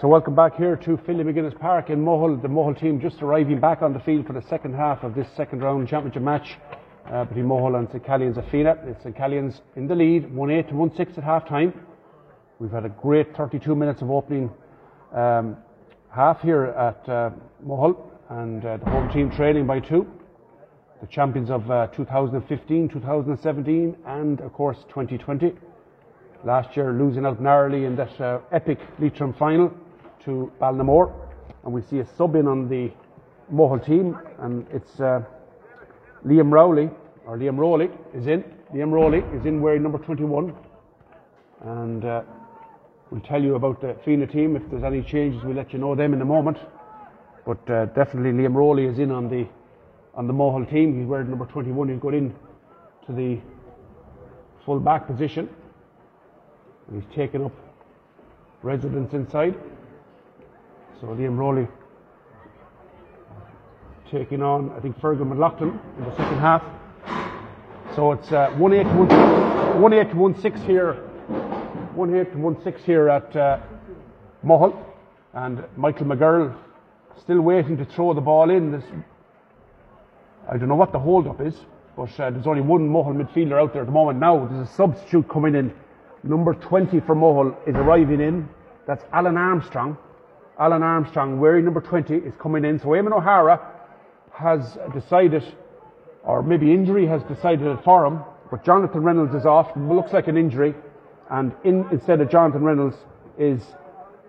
So welcome back here to Finlay McGuinness Park in Mohill. The Mohill team just arriving back on the field for the second half of this second round championship match uh, between Mohill and St Caillin's Fenagh. It's St Caillin's in the lead, 1-8 to 1-6 at half time. We've had a great 32 minutes of opening um, half here at uh, and uh, the home team trailing by two. The champions of uh, 2015, 2017 and of course 2020. Last year losing out narrowly in that uh, epic Leitrim final to Ballinamore, and we see a sub in on the Mohill team, and it's uh, Liam Rowley, or Liam Rowley is in. Liam Rowley is in wearing number 21, and uh, we'll tell you about the Fenagh team. If there's any changes, we'll let you know them in a moment. But uh, definitely Liam Rowley is in on the on the Mohill team. He's wearing number 21. He's got in to the full back position, and he's taken up residence inside. So Liam Rowley taking on, I think, Fergal McLaughlin in the second half. So it's uh, 1 8 1, 1 8 1 6 here, 1 8 to 1 6 here at uh. And Michael McGurl still waiting to throw the ball in. This, I don't know what the hold up is, but uh, there's only one Mohill midfielder out there at the moment now. There's a substitute coming in. Number 20 for Mohill is arriving in. That's Alan Armstrong. Alan Armstrong, wearing number 20, is coming in. So Eamon O'Hara has decided, or maybe injury has decided it for him, but Jonathan Reynolds is off. Looks like an injury. And in, instead of Jonathan Reynolds is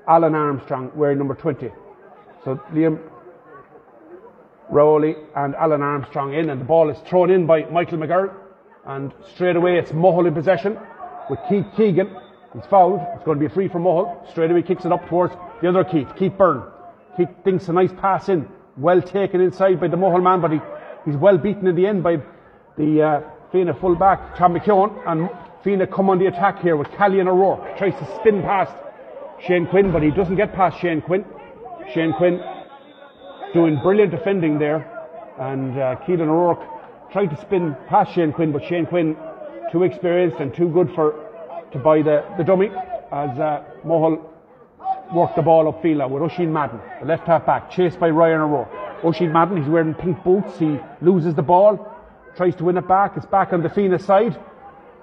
Alan Armstrong, wearing number 20. So Liam Rowley and Alan Armstrong in, and the ball is thrown in by Michael McGurl. And straight away it's Mohill in possession with Keith Keegan. He's fouled. It's going to be a free for Mohill. Straight away kicks it up towards the other Keith, Keith Beirne. Keith thinks a nice pass in. Well taken inside by the Mohill man, but he, he's well beaten in the end by the uh, Fenagh full back, Tom McKeown. And Fenagh come on the attack here with Callian O'Rourke. Tries to spin past Shane Quinn, but he doesn't get past Shane Quinn. Shane Quinn doing brilliant defending there. And uh, Keelan O'Rourke tried to spin past Shane Quinn, but Shane Quinn too experienced and too good for to buy the, the dummy as uh, Mohill worked the ball upfield now with Oisin Madden, the left half back, chased by Ryan O'Rourke. Oisin Madden, he's wearing pink boots, he loses the ball, tries to win it back, it's back on the Fenagh side,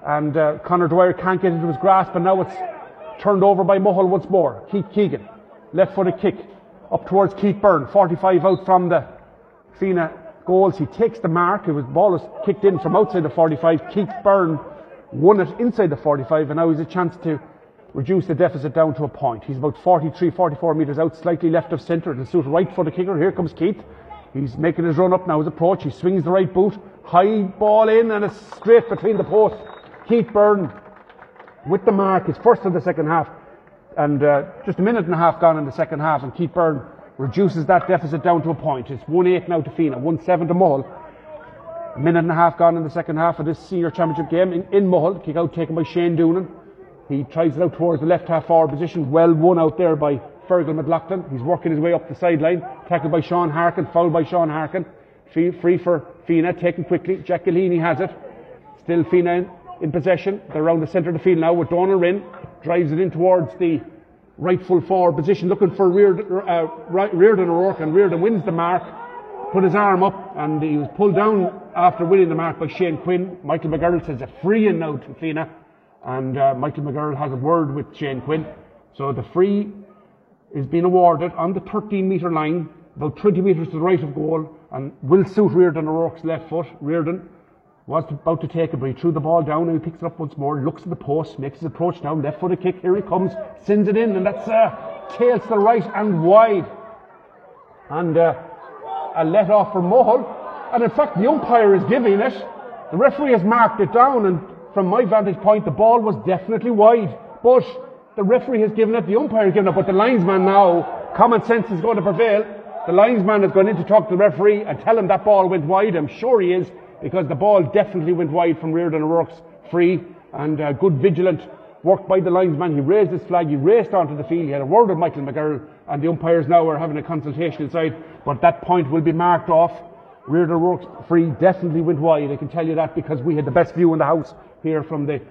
and uh, Conor Dwyer can't get it into his grasp, and now it's turned over by Mohill once more. Keith Keegan, left footed kick, up towards Keith Beirne, 45 out from the Fenagh goals. He takes the mark, it was ball was kicked in from outside the 45. Keith Beirne won it inside the 45, and now he's a chance to reduce the deficit down to a point. He's about 43, 44 metres out, slightly left of centre. It'll suit right for the kicker. Here comes Keith. He's making his run up now, his approach. He swings the right boot. High ball in, and it's straight between the posts. Keith Beirne with the mark. It's first in the second half. And uh, just a minute and a half gone in the second half, and Keith Beirne reduces that deficit down to a point. It's 1 8 now to Fenagh, 1 7 to Mohill. A minute and a half gone in the second half of this senior championship game in, in Mohill. Kick out taken by Shane Doonan. He tries it out towards the left half forward position. Well won out there by Fergal McLaughlin. He's working his way up the sideline. Tackled by Sean Harkin. Fouled by Sean Harkin. Free, free for Fenagh. Taken quickly. Giacalini has it. Still Fenagh in, in possession. They're around the centre of the field now with Donald Wrynn. Drives it in towards the right full forward position. Looking for Riordan, uh, O'Rourke. And Riordan wins the mark. Put his arm up and he was pulled down after winning the mark by Shane Quinn. Michael McGurl says a free in now to Fenagh and uh, Michael McGurl has a word with Shane Quinn. So the free is being awarded on the 13 metre line, about 20 metres to the right of goal, and will suit Riordan O'Rourke's left foot. Riordan was about to take it, but he threw the ball down and he picks it up once more, looks at the post, makes his approach now, left footed kick, here he comes, sends it in, and that's uh, tails to the right and wide. And uh, a let off for Mohill. And in fact, the umpire is giving it. The referee has marked it down, and from my vantage point, the ball was definitely wide. But the referee has given it, the umpire has given it, but the linesman now, common sense is going to prevail. The linesman has gone in to talk to the referee and tell him that ball went wide. I'm sure he is, because the ball definitely went wide from Riordan O'Rourke's free and uh, good vigilant work by the linesman. He raised his flag, he raced onto the field, he had a word with Michael McGurl, and the umpires now are having a consultation inside. But that point will be marked off. Riordan O'Rourke's free definitely went wide. I can tell you that because we had the best view in the house here from the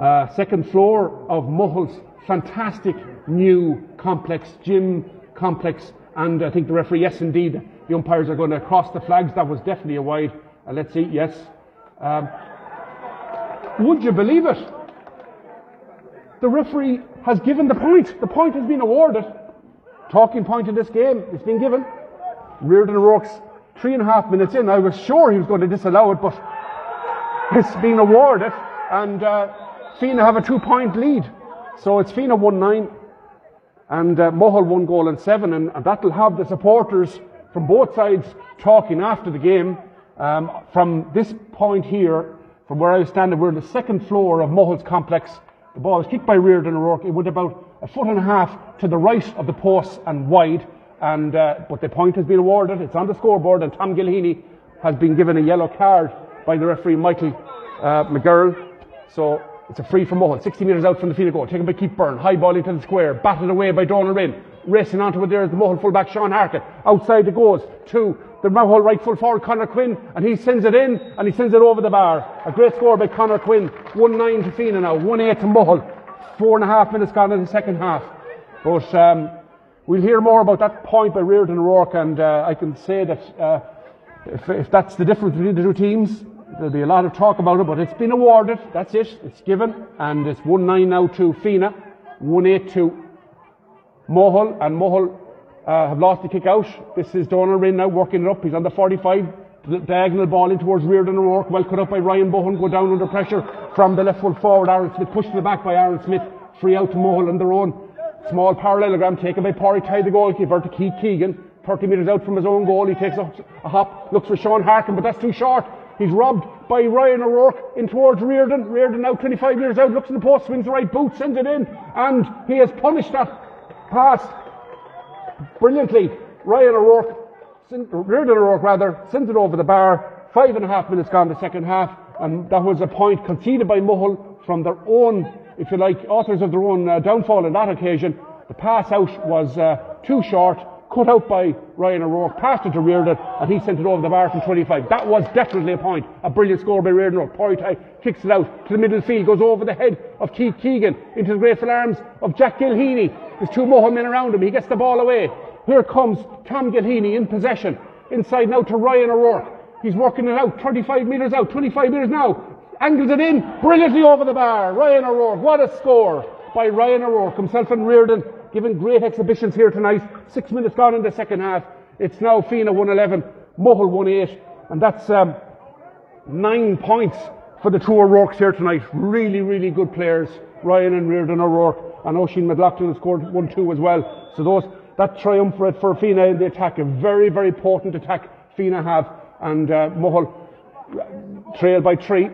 uh, second floor of Mohill's fantastic new complex, gym complex, and I think the referee, yes, indeed, the umpires are going to cross the flags. That was definitely a wide. Uh, let's see, yes. Um, would you believe it? The referee has given the point. The point has been awarded. Talking point in this game, it's been given. Riordan O'Rourke's three and a half minutes in. I was sure he was going to disallow it, but it's been awarded, and uh, Fenagh have a two point lead. So it's Fenagh 1 9, and uh, Mohill one goal and seven, and, and that'll have the supporters from both sides talking after the game. Um, from this point here, from where I was standing, we're on the second floor of Mohill's complex. The ball was kicked by Riordan O'Rourke. It went about a foot and a half to the right of the post and wide, and uh, but the point has been awarded. It's on the scoreboard, and Tom Gilheany has been given a yellow card by the referee Michael uh, McGurl. So it's a free from Mohill, 60 metres out from the field of goal, taken by Keith Beirne, high ball into the square, batted away by Donald Wrynn, racing onto it there is the Mohill fullback Sean Harkin. Outside it goes to the Mohill right full forward Connor Quinn, and he sends it in, and he sends it over the bar. A great score by Connor Quinn, 1-9 to Fenagh now, 1-8 to Mohill. Four and a half minutes gone in the second half. But um, we'll hear more about that point by Riordan O'Rourke, and uh, I can say that uh, if, if that's the difference between the two teams, There'll be a lot of talk about it, but it's been awarded. That's it. It's given. And it's 1-9 now to Fenagh. 1-8 to Mohill. And Mohill uh, have lost the kick out. This is Donald Wrynn now working it up. He's on the 45. Diagonal ball in towards Riordan O'Rourke. Well cut up by Ryan Bohan. Go down under pressure from the left foot forward. Aaron Smith pushed to the back by Aaron Smith. Free out to Mohill on their own. Small parallelogram taken by Porry Ty, the goalkeeper, to Keith Keegan. 30 metres out from his own goal. He takes a, a hop, looks for Sean Harkin, but that's too short. He's robbed by Ryan O'Rourke in towards Riordan. Riordan now 25 years out, looks in the post, swings the right boot, sends it in, and he has punished that pass brilliantly. Ryan O'Rourke, Riordan O'Rourke rather, sends it over the bar. Five and a half minutes gone the second half, and that was a point conceded by Mohill from their own, if you like, authors of their own uh, downfall on that occasion. The pass out was uh, too short cut out by Ryan O'Rourke, passed it to Riordan, and he sent it over the bar from 25. That was definitely a point. A brilliant score by Riordan. Porty kicks it out to the middle field, goes over the head of Keith Keegan into the graceful arms of Jack Gilheany. There's two Mohill men around him. He gets the ball away. Here comes Tom Gilheany in possession. Inside now to Ryan O'Rourke. He's working it out, 35 metres out, 25 metres now. Angles it in, brilliantly over the bar. Ryan O'Rourke, what a score by Ryan O'Rourke. Himself and Riordan giving great exhibitions here tonight. Six minutes gone in the second half. It's now Fenagh 111, Mohill 18, and that's um, nine points for the two O'Rourke's here tonight. Really, really good players. Ryan and Riordan O'Rourke and Oisin McLaughlin has scored 1-2 as well. So those that triumvirate for Fenagh in the attack, a very, very potent attack Fenagh have, and uh, Mohill trail by three.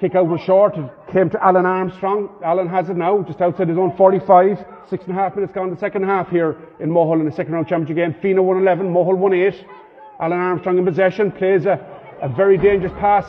Kick out was short. Came to Alan Armstrong. Alan has it now, just outside his own 45. Six and a half minutes gone the second half here in Mohill in the second round championship game. Fenagh 111, Mohill 1-8. Alan Armstrong in possession, plays a, a very dangerous pass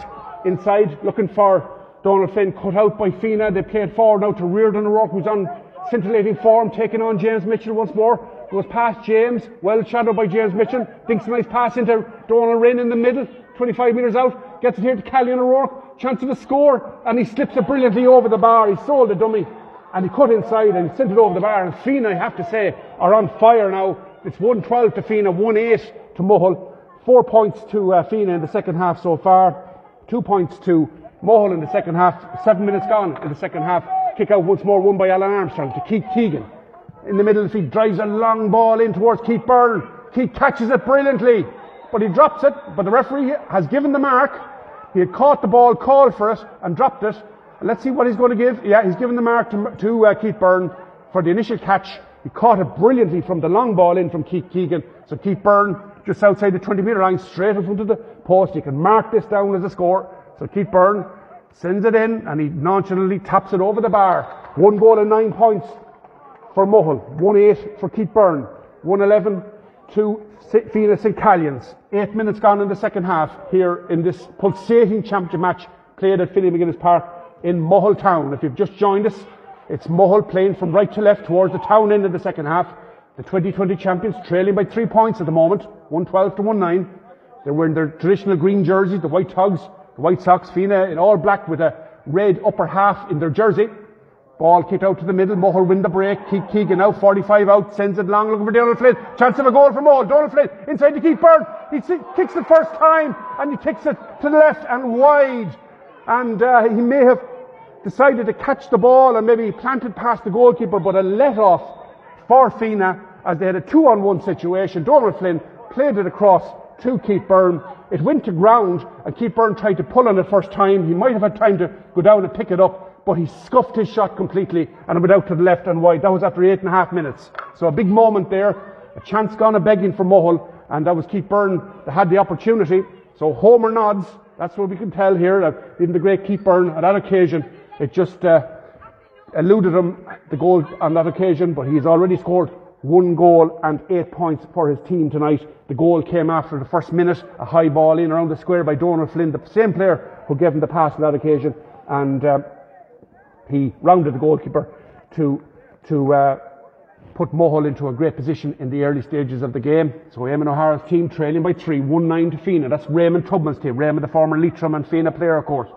inside, looking for Donald Finn, cut out by Fenagh. They play it forward now to Riordan O'Rourke, who's on scintillating form, taking on James Mitchell once more. Goes past James, well shadowed by James Mitchell. Thinks a nice pass into Donald Wrynn in the middle, 25 metres out. Gets it here to Callion O'Rourke, chance of a score, and he slips it brilliantly over the bar. He sold the dummy, and he cut inside and sent it over the bar. And Fenagh, I have to say, are on fire now. It's 112 to Fenagh, 1-8 to Mohill. Four points to uh, Fenagh in the second half so far. Two points to Mohill in the second half. Seven minutes gone in the second half. Kick out once more, won by Alan Armstrong to Keith Keegan. In the middle of the field, drives a long ball in towards Keith Beirne. Keith catches it brilliantly, but he drops it. But the referee has given the mark. He had caught the ball, called for it, and dropped it. Let's see what he's going to give. Yeah, he's given the mark to, to uh, Keith Beirne for the initial catch. He caught it brilliantly from the long ball in from Keith Keegan. So Keith Beirne, just outside the 20 metre line, straight in front of the post. You can mark this down as a score. So Keith Beirne sends it in and he nonchalantly taps it over the bar. One goal and nine points for Mohill. 1-8 for Keith Beirne. 1-11 to Fenagh St. Caillins. Eight minutes gone in the second half here in this pulsating championship match played at Philly McGuinness Park in Mohill Town. If you've just joined us, it's Mohill playing from right to left towards the town end of the second half. The 2020 champions trailing by three points at the moment, 112 to 19. They're wearing their traditional green jerseys, the white togs, the white socks, Fenagh in all black with a red upper half in their jersey. Ball kicked out to the middle. Mohill win the break. Keith Keegan out. 45 out. Sends it long. Looking for Donald Flynn. Chance of a goal for Mohill. Donald Flynn inside Keith Beirne. He kicks it first time and he kicks it to the left and wide. And uh, he may have decided to catch the ball and maybe planted past the goalkeeper, but a let off for Fenagh as they had a two on one situation. Donald Flynn played it across to Keith Beirne. It went to ground and Keith Beirne tried to pull on it first time. He might have had time to go down and pick it up, but he scuffed his shot completely and it went out to the left and wide. That was after eight and a half minutes. So a big moment there. A chance gone a begging for Mohill and that was Keith Beirne that had the opportunity. So Homer nods. That's what we can tell here. That even the great Keith Beirne on that occasion, it just uh, eluded him the goal on that occasion, but he's already scored one goal and eight points for his team tonight. The goal came after the first minute, a high ball in around the square by Donald Flynn, the same player who gave him the pass on that occasion, and uh, he rounded the goalkeeper to to uh, put Mohill into a great position in the early stages of the game. So Eamon O'Hara's team trailing by three, 1-9 to Fenagh. That's Raymond Tubman's team. Raymond, the former Leitrim and Fenagh player, of course.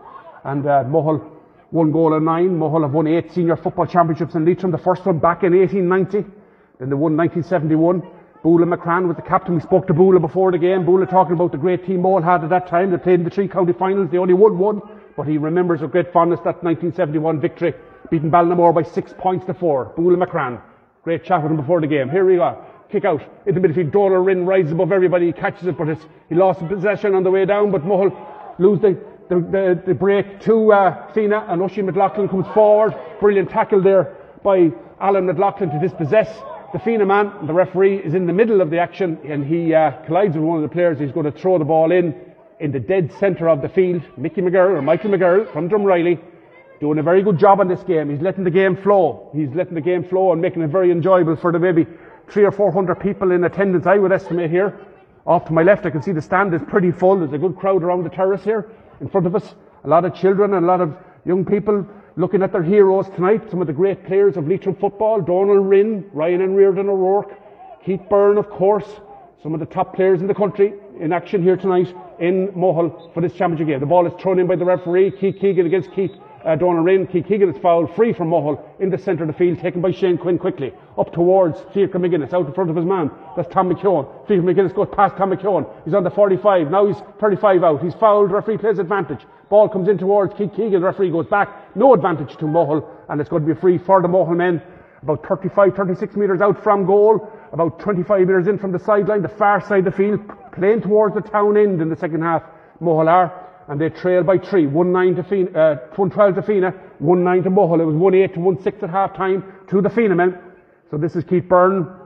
And uh, Mohill, one goal and nine. Mohill have won eight senior football championships in Leitrim. The first one back in 1890. Then they won 1971. Bula McCran was the captain. We spoke to Bula before the game. Bula talking about the great team Mohill had at that time. They played in the three county finals. They only won one, but he remembers with great fondness that 1971 victory, beating Ballinamore by six points to four. Bula McCran. Great chat with him before the game. Here we go. Kick out. In the midfield, Donald Wrynn rises above everybody. He catches it, but he lost possession on the way down. But Mohill lose the, the, the, the break to uh, Fenagh, and Oisin McLaughlin comes forward. Brilliant tackle there by Alan McLaughlin to dispossess the Fenagh man. The referee is in the middle of the action, and he uh, collides with one of the players. He's going to throw the ball in in the dead centre of the field. Mickey McGurl, or Michael McGurl from Drumreilly doing a very good job on this game. He's letting the game flow. He's letting the game flow and making it very enjoyable for the maybe three or four hundred people in attendance, I would estimate here. Off to my left, I can see the stand is pretty full. There's a good crowd around the terrace here in front of us. A lot of children and a lot of young people looking at their heroes tonight. Some of the great players of Leitrim football. Donald Wrynn, Ryan and Riordan O'Rourke, Keith Beirne, of course. Some of the top players in the country in action here tonight in Mohill for this championship game. The ball is thrown in by the referee, Keith Keegan against Keith uh, Donald Wrynn. Keith Keegan is fouled, free from Mohill, in the centre of the field, taken by Shane Quinn quickly, up towards Fiacre McGuinness, out in front of his man. That's Tom McKeown. Fiacre McGuinness goes past Tom McKeown. He's on the 45. Now he's 35 out. He's fouled. Referee plays advantage. Ball comes in towards Keith Keegan. The referee goes back. No advantage to Mohill, and it's going to be free for the Mohill men. About 35, 36 metres out from goal, about 25 metres in from the sideline, the far side of the field, playing towards the town end in the second half. Mohalar, and they trail by three. 1-9 to Fenagh, uh, 1-12 to Fenagh, 1-9 to Mohill. It was 1-8 to 1-6 at half time to the Fenagh men. So this is Keith Beirne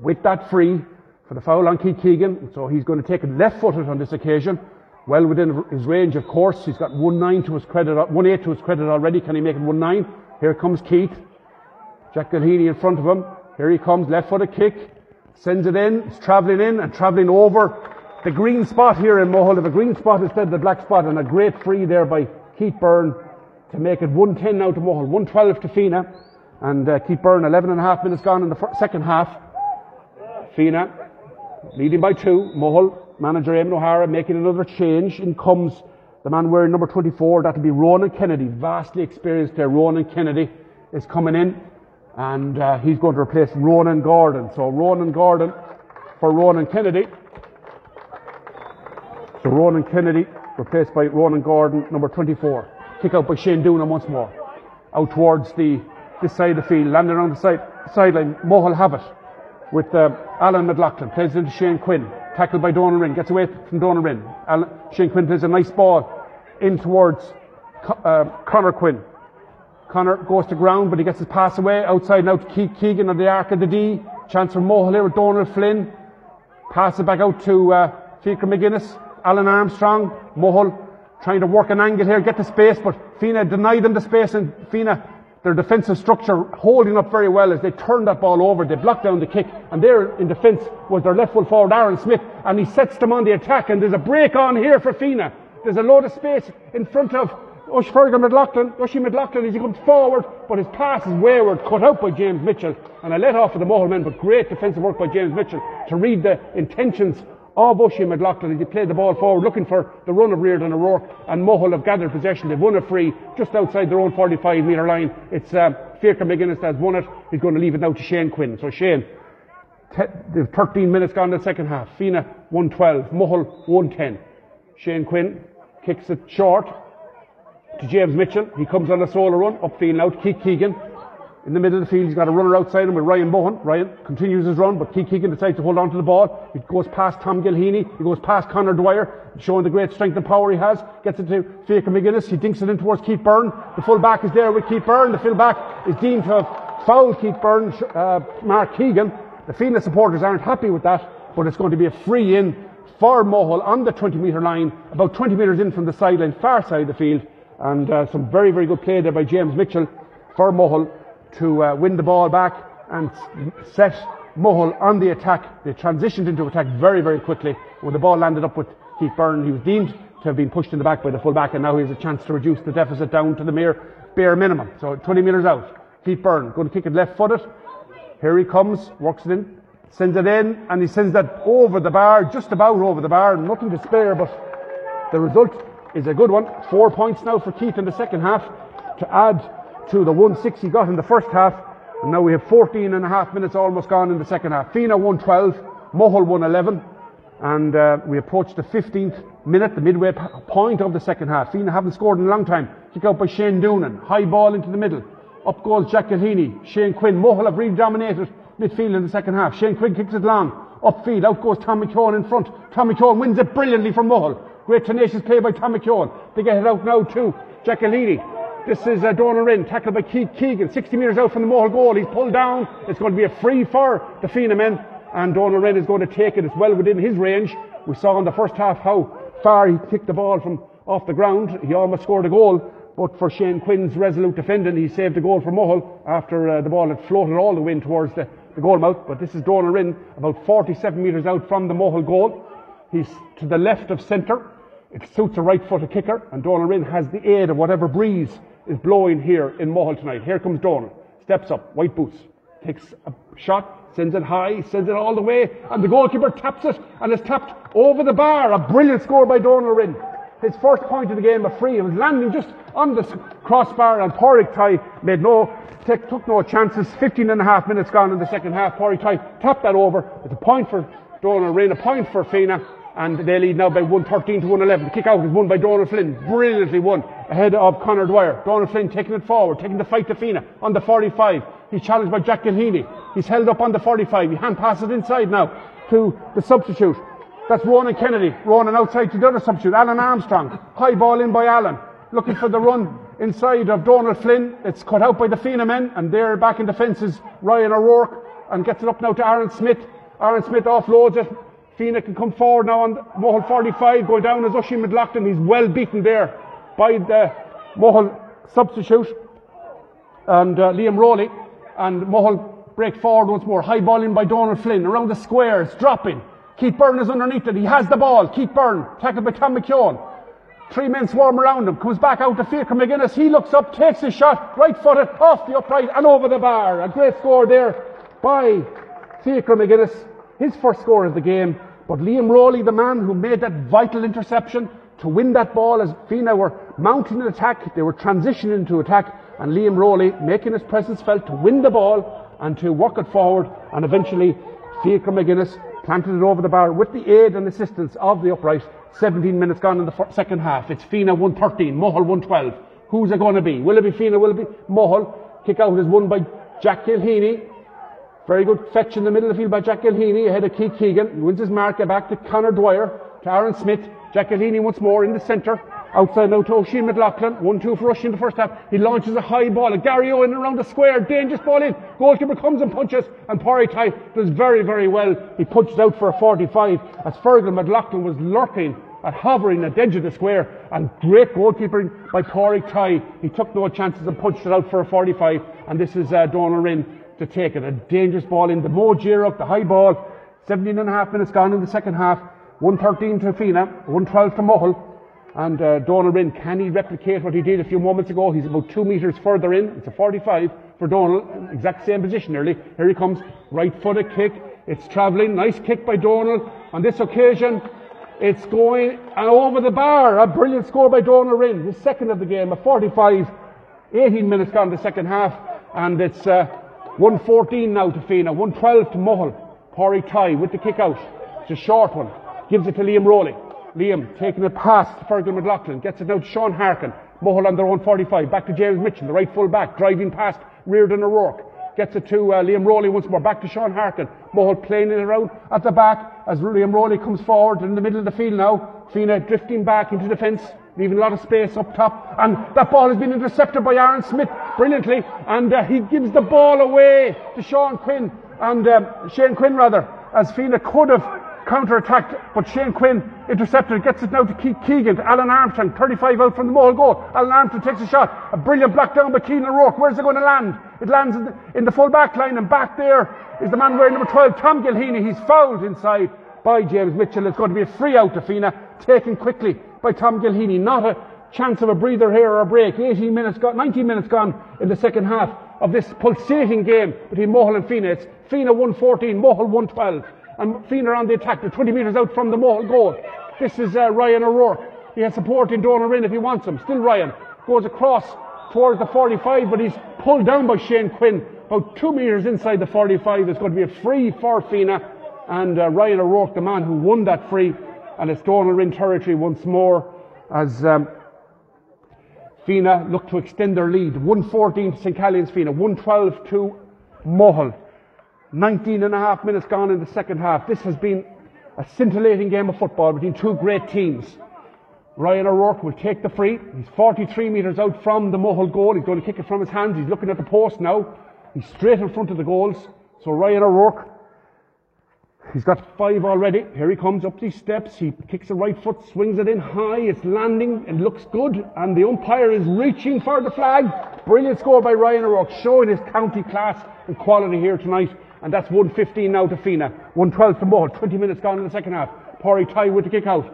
with that free for the foul on Keith Keegan. So he's going to take it left-footed on this occasion. Well within his range, of course. He's got 1-9 to his credit, 1-8 to his credit already. Can he make it 1-9? Here comes Keith. Jack Gilheany in front of him. Here he comes, left-footed kick. Sends it in. it's travelling in and travelling over the green spot here in Mohill, if a green spot instead of the black spot, and a great free there by Keith Beirne to make it 110 now to Mohill, 112 to Fenagh, and uh, Keith Beirne, 11 and a half minutes gone in the second half. Fenagh leading by two. Mohill manager Eamon O'Hara making another change. In comes the man wearing number 24. That'll be Ronan Kennedy, vastly experienced there. Ronan Kennedy is coming in, and uh, he's going to replace Ronan Gordon. So Ronan Gordon for Ronan Kennedy. So Ronan Kennedy replaced by Ronan Gordon, number 24. Kick out by Shane Doonan once more. Out towards the this side of the field, landing on the side sideline. Mohill have it with uh, Alan McLaughlin. Plays into Shane Quinn. Tackled by Donald Wrynn. Gets away from Donald Wrynn. Alan, Shane Quinn plays a nice ball in towards uh, Connor Quinn. Connor goes to ground, but he gets his pass away outside now to Keith Keegan on the arc of the D. Chance for Mohill here with Donald Flynn. Pass it back out to uh, Fiacre McGuinness. Alan Armstrong, Mohill, trying to work an angle here, get the space, but Fenagh denied them the space, and Fenagh, their defensive structure holding up very well as they turned that ball over. They blocked down the kick, and there in defence was their left full forward, Aaron Smith, and he sets them on the attack, and there's a break on here for Fenagh. There's a load of space in front of Ushfergan McLaughlin, Ushi McLaughlin as he comes forward, but his pass is wayward, cut out by James Mitchell, and a let off of the Mohill men, but great defensive work by James Mitchell to read the intentions of Oisin McLaughlin as he played the ball forward, looking for the run of Riordan O'Rourke, and Mohill have gathered possession. They've won a free just outside their own 45 metre line. It's uh, Fiacre McGuinness that's won it. He's going to leave it now to Shane Quinn. So Shane, te- there's 13 minutes gone in the second half. Fenagh 112, Mohill 110. Shane Quinn kicks it short to James Mitchell. He comes on a solo run, upfield now Keith Keegan. In the middle of the field, he's got a runner outside him with Ryan Bowen. Ryan continues his run, but Keith Keegan decides to hold on to the ball. He goes past Tom Gilheany. He goes past Conor Dwyer, showing the great strength and power he has. Gets it to Fiacre McGuinness. He dinks it in towards Keith Beirne. The full back is there with Keith Beirne. The full back is deemed to have fouled Keith Beirne, uh, Mark Keegan. The Fenagh supporters aren't happy with that, but it's going to be a free in for Mohill on the 20 metre line, about 20 metres in from the sideline, far side of the field. And uh, some very, very good play there by James Mitchell for Mohill to uh, win the ball back and set Mohill on the attack. They transitioned into attack very, very quickly. When the ball landed up with Keith Beirne, he was deemed to have been pushed in the back by the full back, and now he has a chance to reduce the deficit down to the mere bare minimum. So 20 metres out. Keith Beirne going to kick it left footed. Here he comes, works it in, sends it in, and he sends that over the bar, just about over the bar, nothing to spare, but the result is a good one. Four points now for Keith in the second half to add to the 1-6 he got in the first half. And now we have 14 and a half minutes almost gone in the second half. Fenagh 112, Mohill 111. And uh, we approach the 15th minute, the midway point of the second half. Fenagh haven't scored in a long time. Kick out by Shane Doonan. High ball into the middle. Up goes Jack Gilheany. Shane Quinn. Mohill have really dominated midfield in the second half. Shane Quinn kicks it long. Upfield. Out goes Tommy Keoghan in front. Tommy Keoghan wins it brilliantly from Mohill. Great tenacious play by Tommy Keoghan. They get it out now to Jack Gilheany. This is uh, Donald Wrynn, tackled by Keith Keegan, 60 metres out from the Mohill goal. He's pulled down. It's going to be a free for the Fenagh men, and Donald Wrynn is going to take it. It's well within his range. We saw in the first half how far he kicked the ball from off the ground. He almost scored a goal, but for Shane Quinn's resolute defending, he saved a goal for Mohill after uh, the ball had floated all the way towards the, the goal mouth. But this is Donald Wrynn, about 47 metres out from the Mohill goal. He's to the left of centre. It suits a right footed kicker, and Wrynn has the aid of whatever breeze is blowing here in Mohill tonight. Here comes Donald. Steps up, white boots, takes a shot, sends it high, sends it all the way, and the goalkeeper taps it, and it's tapped over the bar. A brilliant score by Wrynn. His first point of the game, a free. It was landing just on the crossbar, and Porrick made no, take, took no chances. 15 and a half minutes gone in the second half. Porrick Ty tapped that over. It's a point for Donald Wrynn, a point for Fenagh, and they lead now by 113 to 111. The kick out is won by Donald Flynn, brilliantly won ahead of Conor Dwyer. Donald Flynn taking it forward, taking the fight to Fenagh on the 45. He's challenged by Jack Gilheany. He's held up on the 45. He hand passes inside now to the substitute. That's Ronan Kennedy. Ronan outside to the other substitute, Alan Armstrong. High ball in by Alan. Looking for the run inside of Donald Flynn. It's cut out by the Fenagh men, and there back in defence is Ryan O'Rourke and gets it up now to Aaron Smith. Aaron Smith offloads it. Fenagh can come forward now on Mohill 45, going down as Oisin McLaughlin. He's well beaten there by the Mohill substitute and uh, Liam Rowley. And Mohill break forward once more. High ball in by Donald Flynn around the squares, dropping. Keith Beirne is underneath it. He has the ball. Keith Beirne, tackled by Tom McKeown. Three men swarm around him. Comes back out to Fiacre McGuinness. He looks up, takes his shot, right footed, off the upright and over the bar. A great score there by Fiacre McGuinness. His first score of the game. But Liam Rowley, the man who made that vital interception to win that ball as Fenagh were mounting an attack, they were transitioning into attack, and Liam Rowley making his presence felt to win the ball and to work it forward, and eventually Fiacre McGuinness planted it over the bar with the aid and assistance of the upright. 17 minutes gone in the second half. It's Fenagh 113, Mohill 112. Who's it going to be? Will it be Fenagh? Will it be Mohill? Kick out is won by Jack Gilheany. Very good fetch in the middle of the field by Jack Gilheany ahead of Keith Keegan. Wins his marker back to Conor Dwyer, to Aaron Smith. Jack Gilheany once more in the centre. Outside now to Oisin McLaughlin. 1-2 for Oisin in the first half. He launches a high ball. And Gary Owen around the square. Dangerous ball in. Goalkeeper comes and punches. And Ty does very, very well. He punches out for a 45 as Fergal McLaughlin was lurking and hovering at the edge of the square. And great goalkeeping by Ty. He took no chances and punched it out for a 45. And this is uh, Donald Wrynn to take it. A dangerous ball in the Mo up the high ball. 17 and a half minutes gone in the second half. 113 to Fenagh, 112 to Mohill. And uh, Donald Wrynn, can he replicate what he did a few moments ago? He's about two metres further in. It's a 45 for Donald. Exact same position nearly. Here he comes. Right footed kick. It's travelling. Nice kick by Donal. On this occasion, it's going over the bar. A brilliant score by Donal Wrynn. The second of the game. A 45, 18 minutes gone in the second half. And it's uh, 114 now to Fenagh. 112 to Mull. Pori Tai with the kick out. It's a short one. Gives it to Liam Rowley. Liam taking it past Fergal McLaughlin. Gets it now to Sean Harkin. Mull on their own 45. Back to James Mitchell, the right full back. Driving past Riordan O'Rourke gets it to uh, Liam Rowley once more, back to Sean Harkin. Mohill playing it around at the back as Liam Rowley comes forward in the middle of the field now. Fenagh drifting back into defence, leaving a lot of space up top. And that ball has been intercepted by Aaron Smith brilliantly, and uh, he gives the ball away to Sean Quinn, and um, Shane Quinn rather, as Fenagh could have counter-attacked, but Shane Quinn intercepted, gets it now to Keegan, to Alan Armstrong, 35 out from the Mohill goal. Alan Armstrong takes a shot, a brilliant block down by Keenan O'Rourke. Where's it going to land? It lands in the, in the full back line, and back there is the man wearing number 12, Tom Gilheany. He's fouled inside by James Mitchell. It's going to be a free out to Fenagh, taken quickly by Tom Gilheany. Not a chance of a breather here or a break. 18 minutes gone, 19 minutes gone in the second half of this pulsating game between Mohill and Fenagh. It's Fenagh 114, Mohill 112 and Fenagh on the attack. They're 20 metres out from the goal. This is uh, Ryan O'Rourke. He has support in Wrynn if he wants him. Still Ryan. Goes across towards the 45, but he's pulled down by Shane Quinn. About two metres inside the 45. It's going to be a free for Fenagh. And uh, Ryan O'Rourke, the man who won that free. And it's Donal territory once more as um, Fenagh look to extend their lead. 114 to St. Caillin's Fenagh. 112 to Mull. 19 and a half minutes gone in the second half. This has been a scintillating game of football between two great teams. Ryan O'Rourke will take the free. He's 43 metres out from the Mull goal. He's going to kick it from his hands. He's looking at the post now. He's straight in front of the goals. So Ryan O'Rourke, he's got five already. Here he comes up these steps. He kicks the right foot, swings it in high. It's landing. It looks good. And the umpire is reaching for the flag. Brilliant score by Ryan O'Rourke, showing his county class and quality here tonight and that's 115 now to Fenagh. 112 to Mohill. 20 minutes gone in the second half. Pori Tai with the kick out.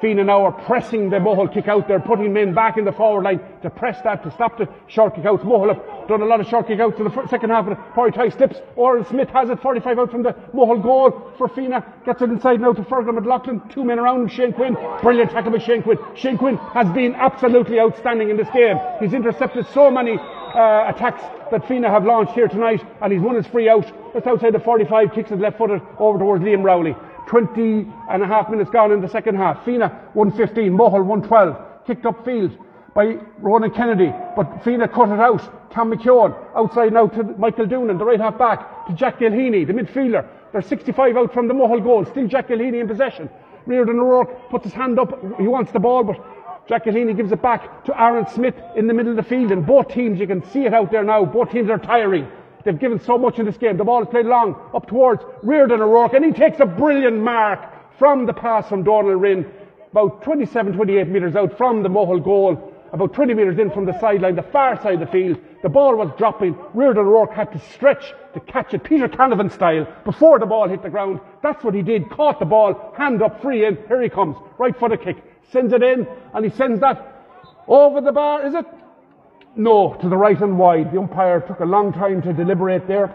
Fenagh now are pressing the Mohill kick out. They're putting men back in the forward line to press that, to stop the short kick outs. Mohill have done a lot of short kick outs in the second half. Pori Tai slips. Or Smith has it 45 out from the Mohill goal for Fenagh. Gets it inside now to Fergal McLaughlin. Two men around. Shane Quinn. Brilliant tackle by Shane Quinn. Shane Quinn has been absolutely outstanding in this game. He's intercepted so many uh, attacks that Fenagh have launched here tonight, and he's won his free out. Just outside the 45, kicks it left footed over towards Liam Rowley. 20 and a half minutes gone in the second half. Fenagh 115, Mohill 112, kicked up field by Ronan Kennedy, but Fenagh cut it out. Tom McKeown outside now to Michael Doonan, the right half back, to Jack Gilheany, the midfielder. They're 65 out from the Mohill goal, still Jack Gilheany in possession. Riordan O'Rourke puts his hand up, he wants the ball, but Jack Gilheany gives it back to Aaron Smith in the middle of the field, and both teams, you can see it out there now, both teams are tiring. They've given so much in this game. The ball is played long up towards Riordan O'Rourke, and he takes a brilliant mark from the pass from Donal Wrynn, about 27, 28 metres out from the Mohill goal, about 20 metres in from the sideline, the far side of the field. The ball was dropping. Riordan O'Rourke had to stretch to catch it, Peter Canavan style, before the ball hit the ground. That's what he did. Caught the ball, hand up, free in. Here he comes. Right for the kick sends it in, and he sends that over the bar, is it? No, to the right and wide. The umpire took a long time to deliberate there.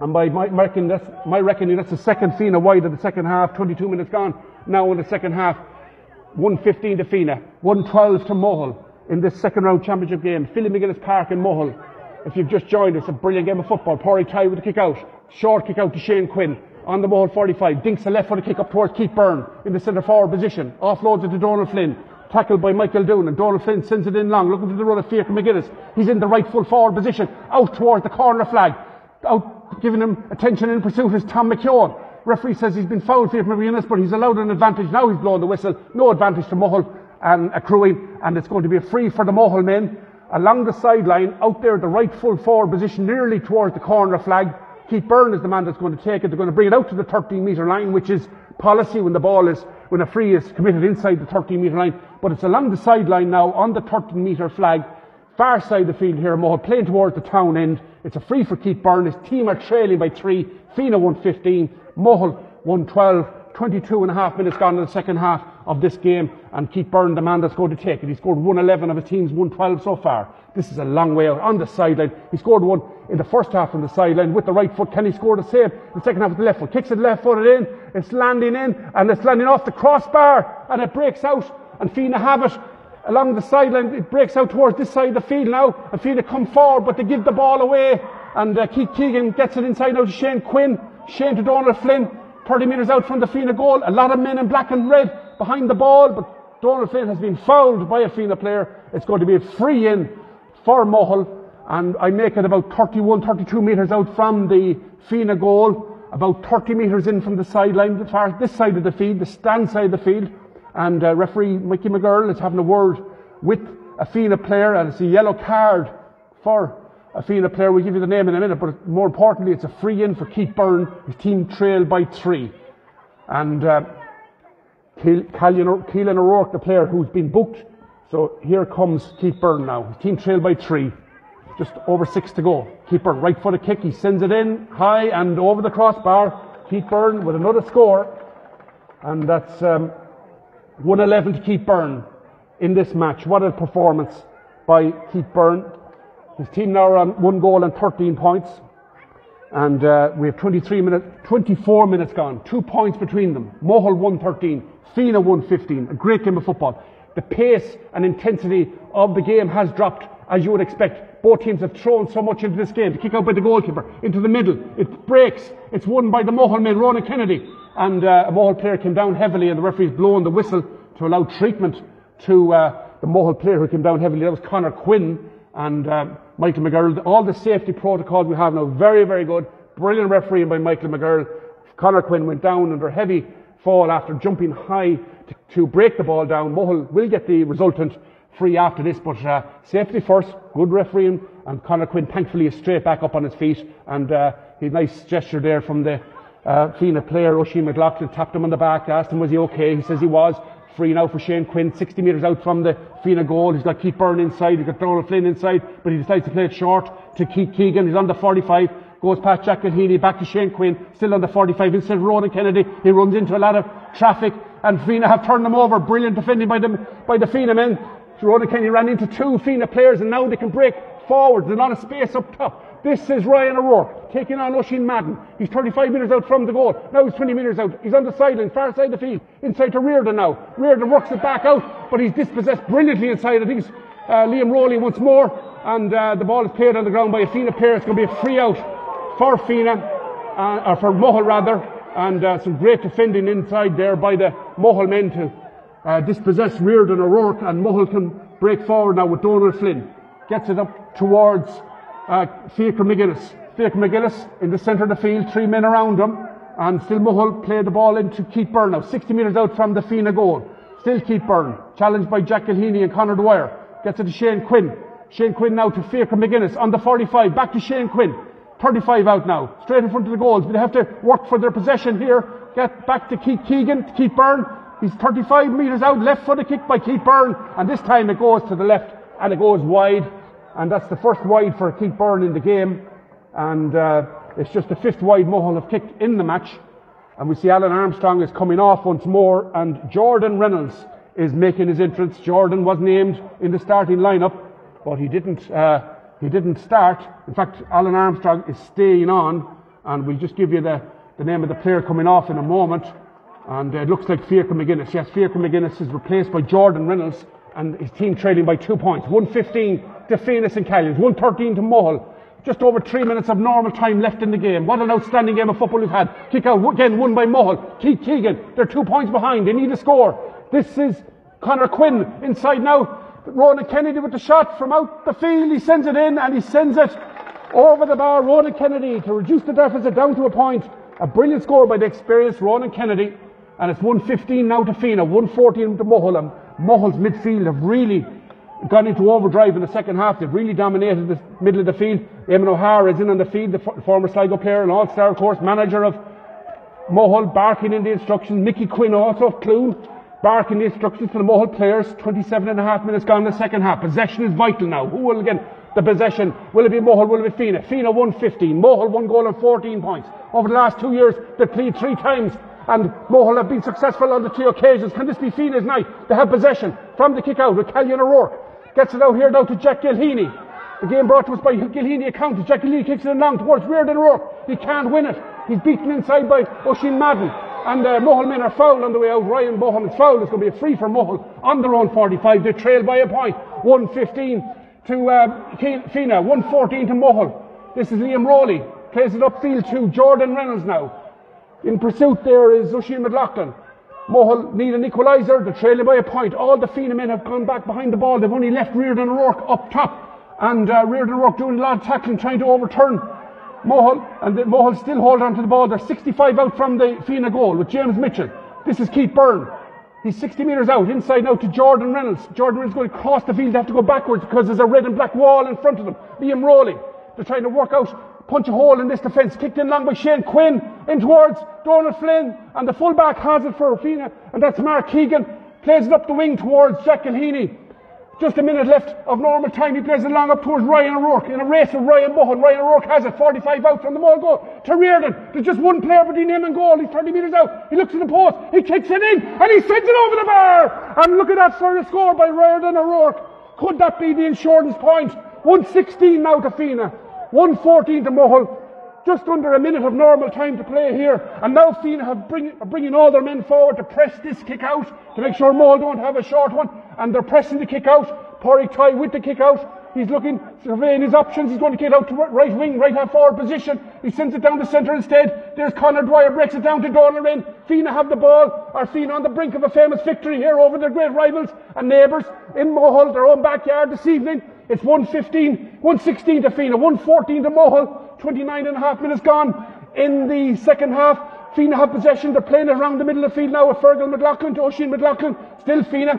And by my reckoning, that's, my reckoning, that's the second Fenagh wide of the second half, 22 minutes gone. Now in the second half, 115 to Fenagh, 112 to Mull in this second round championship game. Philly McGuinness Park in Mull. If you've just joined us, a brilliant game of football. Pori Tai with a kick out. Short kick out to Shane Quinn on the ball 45, dinks a left foot kick up towards Keith Beirne in the centre forward position, offloads it to Donald Flynn, tackled by Michael Doon, and Donald Flynn sends it in long, looking for the run of Fiacre McGuinness. He's in the right full forward position, out towards the corner flag, out giving him attention in pursuit is Tom McKeown. Referee says he's been fouled Fiacre McGuinness, but he's allowed an advantage. Now he's blowing the whistle. No advantage to Mull and accruing, and it's going to be a free for the Mull men along the sideline, out there, at the right full forward position, nearly towards the corner flag. Keith Beirne is the man that's going to take it. They're going to bring it out to the 13 metre line, which is policy when the ball is, when a free is committed inside the 13 metre line. But it's along the sideline now on the 13 metre flag, far side of the field here, Mohill playing towards the town end. It's a free for Keith Beirne. His team are trailing by three. Fenagh 115, Mohill 112. 22 and a half minutes gone in the second half of this game, and Keith Beirne, the man that's going to take it. He scored 111 of his team's 112 so far. This is a long way out on the sideline. He scored one in the first half on the sideline with the right foot. Can he score the same? The second half with the left foot. Kicks it left footed in. It's landing in, and it's landing off the crossbar, and it breaks out, and Fenagh have it along the sideline. It breaks out towards this side of the field now, and Fenagh come forward, but they give the ball away, and uh, Keith Keegan gets it inside now to Shane Quinn. Shane to Donald Flynn. 30 metres out from the Fenagh goal. A lot of men in black and red behind the ball, but Donald Flynn has been fouled by a Fenagh player. It's going to be a free in for Mohill, and I make it about 31, 32 metres out from the Fenagh goal, about 30 metres in from the sideline, far this side of the field, the stand side of the field, and uh, referee Mickey McGurl is having a word with a Fenagh player, and it's a yellow card for a Fenagh player. We'll give you the name in a minute, but more importantly, it's a free in for Keith Beirne. His team trailed by three. And uh, Keelan O'Rourke, the player who's been booked. So here comes Keith Beirne now. Team trailed by three. Just over six to go. Keith Beirne, right a kick. He sends it in high and over the crossbar. Keith Beirne with another score. And that's um, 111 to Keith Beirne in this match. What a performance by Keith Beirne. His team now are on one goal and 13 points. And uh, we have 23 minutes, 24 minutes gone. Two points between them. Mohill 113, Fenagh 115. A great game of football. The pace and intensity of the game has dropped, as you would expect. Both teams have thrown so much into this game. The kick out by the goalkeeper, into the middle. It breaks. It's won by the Mohill man, Ronan Kennedy. And uh, a Mohill player came down heavily, and the referee's blowing the whistle to allow treatment to uh, the Mohill player who came down heavily. That was Connor Quinn and uh, Michael McGurl. All the safety protocols we have now, very, very good. Brilliant refereeing by Michael McGurl. Connor Quinn went down under heavy fall after jumping high to, to break the ball down. Mohill will get the resultant free after this, but uh, safety first, good refereeing, and Connor Quinn thankfully is straight back up on his feet, and uh, he nice gesture there from the uh, Fenagh player, Oisin McLaughlin, tapped him on the back, asked him was he okay, he says he was, Free now for Shane Quinn, 60 metres out from the Fenagh goal. He's got Keith Beirne inside, he's got Donald Flynn inside, but he decides to play it short to Keith Keegan. He's on the 45, goes past Jack Healy, back to Shane Quinn, still on the 45 instead Ronan Kennedy. He runs into a lot of traffic, and Fenagh have turned them over. Brilliant defending by the, by the Fenagh men. Ronan Kennedy ran into two Fenagh players, and now they can break forward. There's a lot of space up top. This is Ryan O'Rourke taking on Oisin Madden. He's 35 metres out from the goal. Now he's 20 metres out. He's on the sideline, far side of the field, inside to Riordan now. Riordan works it back out, but he's dispossessed brilliantly inside. I think it's uh, Liam Rowley once more, and uh, the ball is played on the ground by a Fenagh player. It's going to be a free out for Fenagh, uh, or for Mohill rather, and uh, some great defending inside there by the Mohill men to uh, dispossess Riordan O'Rourke, and Mohill can break forward now with Donald Flynn. Gets it up towards uh, Fiacre McGuinness. Fiacre McGuinness in the centre of the field, three men around him, and still Mohill played the ball into Keith Beirne now, 60 metres out from the Fenagh goal. Still Keith Beirne, challenged by Jack Gilheany and Conor Dwyer. Gets it to Shane Quinn. Shane Quinn now to Fiacre McGuinness on the 45, back to Shane Quinn. 35 out now, straight in front of the goals, but they have to work for their possession here. Get back to Keith Keegan, to Keith Beirne. He's 35 metres out, left foot a kick by Keith Beirne, and this time it goes to the left and it goes wide and that's the first wide for Keith Beirne in the game. And uh, it's just the fifth wide Mohill have kicked in the match. And we see Alan Armstrong is coming off once more, and Jordan Reynolds is making his entrance. Jordan was named in the starting lineup, but he didn't. Uh, he didn't start. In fact, Alan Armstrong is staying on, and we'll just give you the, the name of the player coming off in a moment. And uh, it looks like Fiacre McGuinness. Yes, Fiacre McGuinness is replaced by Jordan Reynolds, and his team trailing by two points. 115 to Phoenix and Callans, 113 to Mohill. Just over three minutes of normal time left in the game. What an outstanding game of football we've had. Kick out again, won by Mohill. Keith Keegan, they're two points behind. They need a score. This is Connor Quinn inside now. Ronan Kennedy with the shot from out the field. He sends it in and he sends it over the bar. Ronan Kennedy to reduce the deficit down to a point. A brilliant score by the experienced Ronan Kennedy. And it's 115 now to Fenagh, 114 to Mohill. And Mohill's midfield have really gone into overdrive in the second half. They've really dominated the middle of the field. Eamon O'Hara is in on the field, the former Sligo player and all-star, of course, manager of Mohill, barking in the instructions. Mickey Quinn also of Cloone, barking the instructions to the Mohill players. 27 and a half minutes gone in the second half. Possession is vital now. Who will get the possession? Will it be Mohill? Will it be Fenagh? Fenagh 115. Mohill one goal and 14 points. Over the last two years, they played three times And Mohill have been successful on the two occasions. Can this be Fenagh's night? They have possession from the kick out with Callion O'Rourke. Gets it out here now to Jack Gilheany. The game brought to us by Gilheany account. Jack Gilheany kicks it along towards Riordan O'Rourke. He can't win it. He's beaten inside by Oisin Madden. And uh, Mohill men are fouled on the way out. Ryan Bohan is fouled. It's going to be a free for Mohill on their own 45. They trail by a point. 115 to uh, Fenagh. 114 to Mohill. This is Liam Rowley. Plays it upfield to Jordan Reynolds now. In pursuit there is Oisin McLaughlin. Mohill need an equaliser. They're trailing by a point. All the Fenagh men have gone back behind the ball. They've only left Riordan O'Rourke up top. And uh, Riordan O'Rourke doing a lot of tackling, trying to overturn Mohill. And the, still hold on to the ball. They're 65 out from the Fenagh goal with James Mitchell. This is Keith Beirne. He's 60 metres out, inside now to Jordan Reynolds. Jordan Reynolds going to cross the field. They have to go backwards because there's a red and black wall in front of them. Liam Rowley. They're trying to work out, punch a hole in this defence. Kicked in long by Shane Quinn in towards Donald Flynn. And the fullback has it for Fenagh. And that's Mark Keegan. Plays it up the wing towards Jack Gilheany. Just a minute left of normal time. He plays it long up towards Ryan O'Rourke in a race with Ryan Bohan. Ryan O'Rourke has it 45 out from the ball goal to Riordan. There's just one player between him and goal. He's 30 metres out. He looks at the post. He kicks it in and he sends it over the bar. And look at that sort of score by Riordan O'Rourke. Could that be the insurance point? 116 now to Fenagh. 114 to Mohill just under a minute of normal time to play here. And now Fenagh have bring, are bringing all their men forward to press this kick out to make sure Mohill don't have a short one. And they're pressing the kick out. Porrick Ty with the kick out. He's looking, surveying his options. He's going to get out to right wing, right half forward position. He sends it down the centre instead. There's Conor Dwyer, breaks it down to Donald Wrynn. Fenagh have the ball. Are Fenagh on the brink of a famous victory here over their great rivals and neighbours in Mohill, their own backyard this evening. It's 115, 116 to Fenagh, 114 to Mohill. 29 and a half minutes gone in the second half. Fenagh have possession. They're playing around the middle of the field now with Fergal McLaughlin to Oisin McLaughlin. Still Fenagh.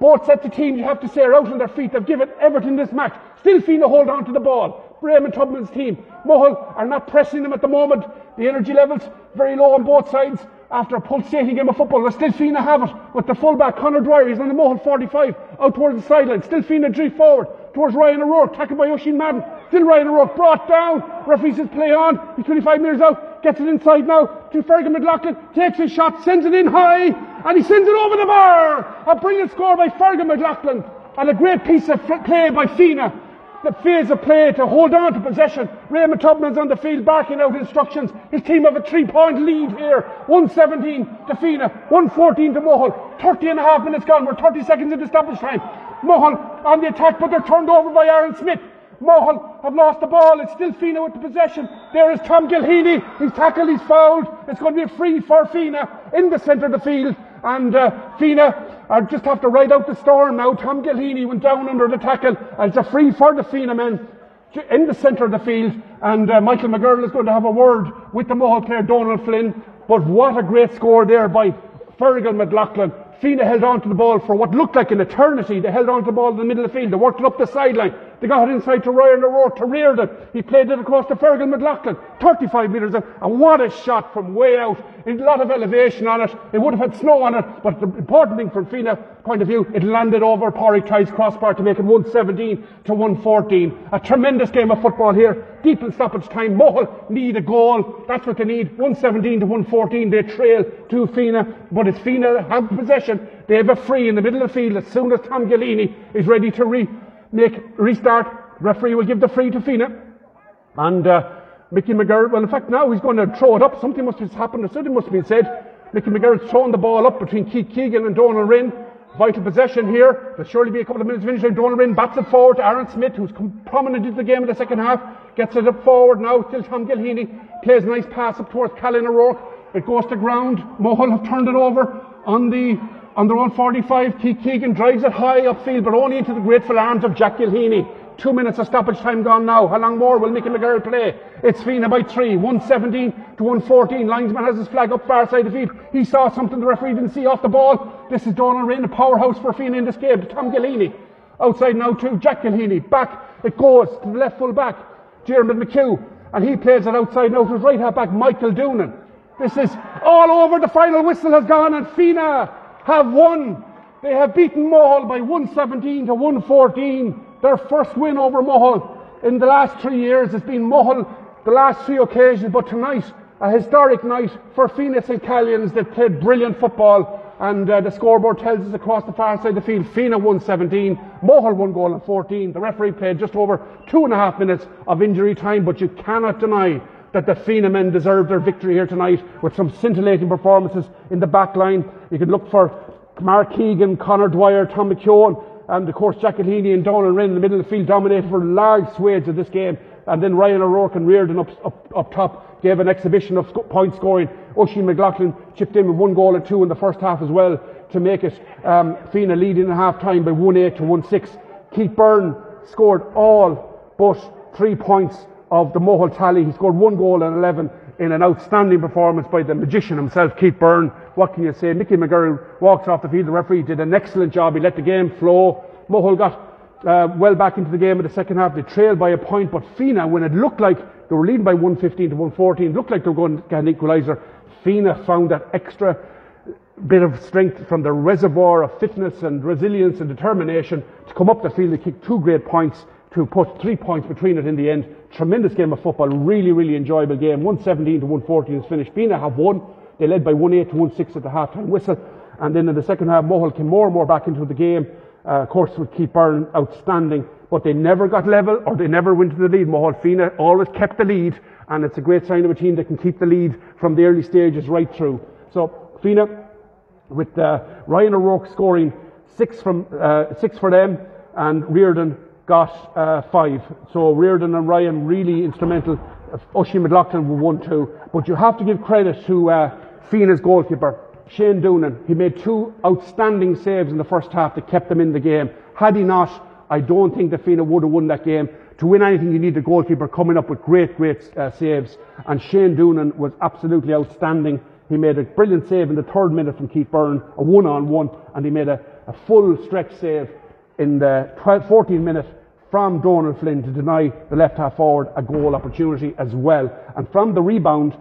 Both sets of teams, you have to say, are out on their feet. They've given everything this match. Still Fenagh hold on to the ball. Raymond Tubman's team. Mohill are not pressing them at the moment. The energy levels very low on both sides after a pulsating game of football. But still Fenagh have it with the fullback Conor Dwyer. He's on the Mohill 45 out towards the sideline. Still Fenagh drift forward towards Ryan O'Rourke. Tackled by Oisin Madden. Still Ryan O'Rourke brought down. Referee says play on. He's 25 metres out. Gets it inside now to Fergal McLaughlin. Takes his shot. Sends it in high. And he sends it over the bar. A brilliant score by Fergal McLaughlin. And a great piece of play by Fenagh the phase of play to hold on to possession. Raymond Tubman's on the field barking out instructions. His team have a three point lead here. 117 to Fenagh, 114 to Mohill. 30 and a half minutes gone. We're 30 seconds into stoppage time. Mohill on the attack, but they're turned over by Aaron Smith. Mohill have lost the ball. It's still Fenagh with the possession. There is Tom Gilheany. He's tackled, he's fouled. It's going to be a free for Fenagh in the centre of the field. And uh, Fenagh are just have to ride out the storm now. Tom Gilheany went down under the tackle. And it's a free for the Fenagh men in the centre of the field. And uh, Michael McGurl is going to have a word with the Mohill player Donald Flynn. But what a great score there by Fergal McLaughlin. Fenagh held on to the ball for what looked like an eternity. They held on to the ball in the middle of the field. They worked it up the sideline. They got it inside to Ryan O'Rourke to Riordan. He played it across to Fergal McLaughlin. 35 metres out. And what a shot from way out. A lot of elevation on it. It would have had snow on it. But the important thing from Fenagh point of view, it landed over Porrick tries crossbar to make it 117 to 114. A tremendous game of football here. Deep in stoppage time. Mohill need a goal. That's what they need. 117 to 114. They trail to Fenagh. But it's Fenagh have possession. They have a free in the middle of the field as soon as Tom Gilheany is ready to re- make restart. Referee will give the free to Fenagh. And uh, Mickey McGurl, well, in fact, now he's going to throw it up. Something must have happened. Something must have been said. Mickey McGurl's throwing the ball up between Keith Keegan and Donald Wrynn. Vital possession here. There'll surely be a couple of minutes finish. Donald Wrynn bats it forward to Aaron Smith, who's prominent into the game in the second half. Gets it up forward now. Still Tom Gilheany. Plays a nice pass up towards Callan O'Rourke. It goes to ground. Mohill have turned it over on the on their own 45. Keith Keegan drives it high upfield, but only into the grateful arms of Jack Gilheany. Two minutes of stoppage time gone now. How long more will Mickey McGurl play? It's Fenagh by three. 117 to 114. Linesman has his flag up far side of the field. He saw something the referee didn't see off the ball. This is Donald Wrynn, a powerhouse for Fenagh in this game. To Tom Gilheany. Outside now to Jack Gilheany. Back. It goes to the left full back. Jeremy McHugh. And he plays it outside now to his right half back, Michael Doonan. This is all over. The final whistle has gone and Fenagh have won. They have beaten Mohill by 117 to 114. Their first win over Mohill in the last three years has been Mohill the last three occasions, but tonight a historic night for Phoenix and Caillins. They played brilliant football and uh, the scoreboard tells us across the far side of the field, Fenagh won 17, Mohill one goal and 14. The referee played just over two and a half minutes of injury time, but you cannot deny that the Fenagh men deserve their victory here tonight with some scintillating performances in the back line. You could look for Mark Keegan, Connor Dwyer, Tom McKeown, and of course Jack Heaney and Donald Wrynn in the middle of the field dominated for large swathes of this game. And then Ryan O'Rourke and Riordan up, up, up top gave an exhibition of sc- point scoring. Oisin McLaughlin chipped in with one goal and two in the first half as well to make it um, leading at half time by 1 8 to 1 6. Keith Beirne scored all but three points of the Mohill tally. He scored one goal and 11 in an outstanding performance by the magician himself, Keith Beirne. What can you say? Mickey McGurry walks off the field. The referee did an excellent job. He let the game flow. Mohill got uh, well back into the game in the second half. They trailed by a point, but Fenagh, when it looked like they were leading by 115 to 114, looked like they were going to get an equaliser, Fenagh found that extra bit of strength from the reservoir of fitness and resilience and determination to come up the field and kick two great points to put three points between it in the end. Tremendous game of football, really, really enjoyable game. 117 to 114 is finished. Fenagh have won. They led by 1 8 to 1 6 at the half time whistle. And then in the second half, Mohill came more and more back into the game. Uh, of course, with Keith Beirne outstanding, but they never got level or they never went to the lead. Mohill Fenagh always kept the lead, and it's a great sign of a team that can keep the lead from the early stages right through. So, Fenagh, with uh, Ryan O'Rourke scoring six from uh, six for them, and Riordan got uh, five. So Riordan and Ryan really instrumental. Oisin McLaughlin one two, but you have to give credit to uh, Fenagh's goalkeeper Shane Doonan. He made two outstanding saves in the first half that kept them in the game. Had he not, I don't think that Fenagh would have won that game. To win anything, you need a goalkeeper coming up with great, great uh, saves. And Shane Doonan was absolutely outstanding. He made a brilliant save in the third minute from Keith Beirne, a one-on-one, and he made a, a full stretch save in the 12, 14 minutes from Donald Flynn to deny the left half forward a goal opportunity as well. And from the rebound,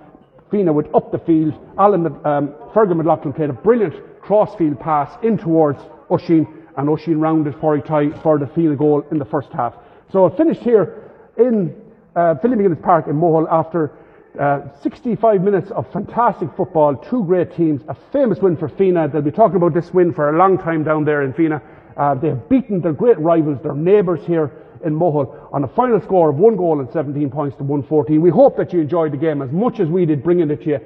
Fenagh went up the field. Alan, um, Fergus McLaughlin played a brilliant crossfield pass in towards Oisin, and Oisin rounded for, for the field goal in the first half. So it finished here in uh, Philip McGuinness Park in Mohill after uh, 65 minutes of fantastic football, two great teams, a famous win for Fenagh. They'll be talking about this win for a long time down there in Fenagh. Uh, they have beaten their great rivals, their neighbours here in Mohill, on a final score of one goal and 17 points to 114. We hope that you enjoyed the game as much as we did bringing it to you.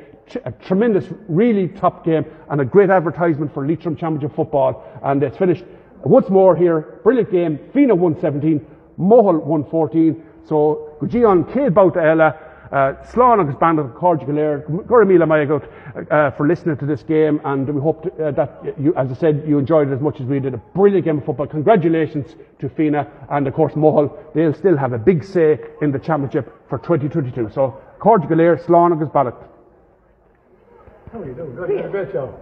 A tremendous, really top game and a great advertisement for Leitrim Championship football. And it's finished once more here. Brilliant game. Fenagh 117, Mohill 114. So, Cade Bouta Ella. Uh, Slán agus band Cordial Galéir, Gura míle mai uh, for listening to this game and we hope to, uh, that, you, as I said, you enjoyed it as much as we did. A brilliant game of football. Congratulations to Fenagh and of course Mohill. They'll still have a big say in the championship for 2022. So Cordial Galéir, Slán agus Ballock. How are you doing? Good. Great job.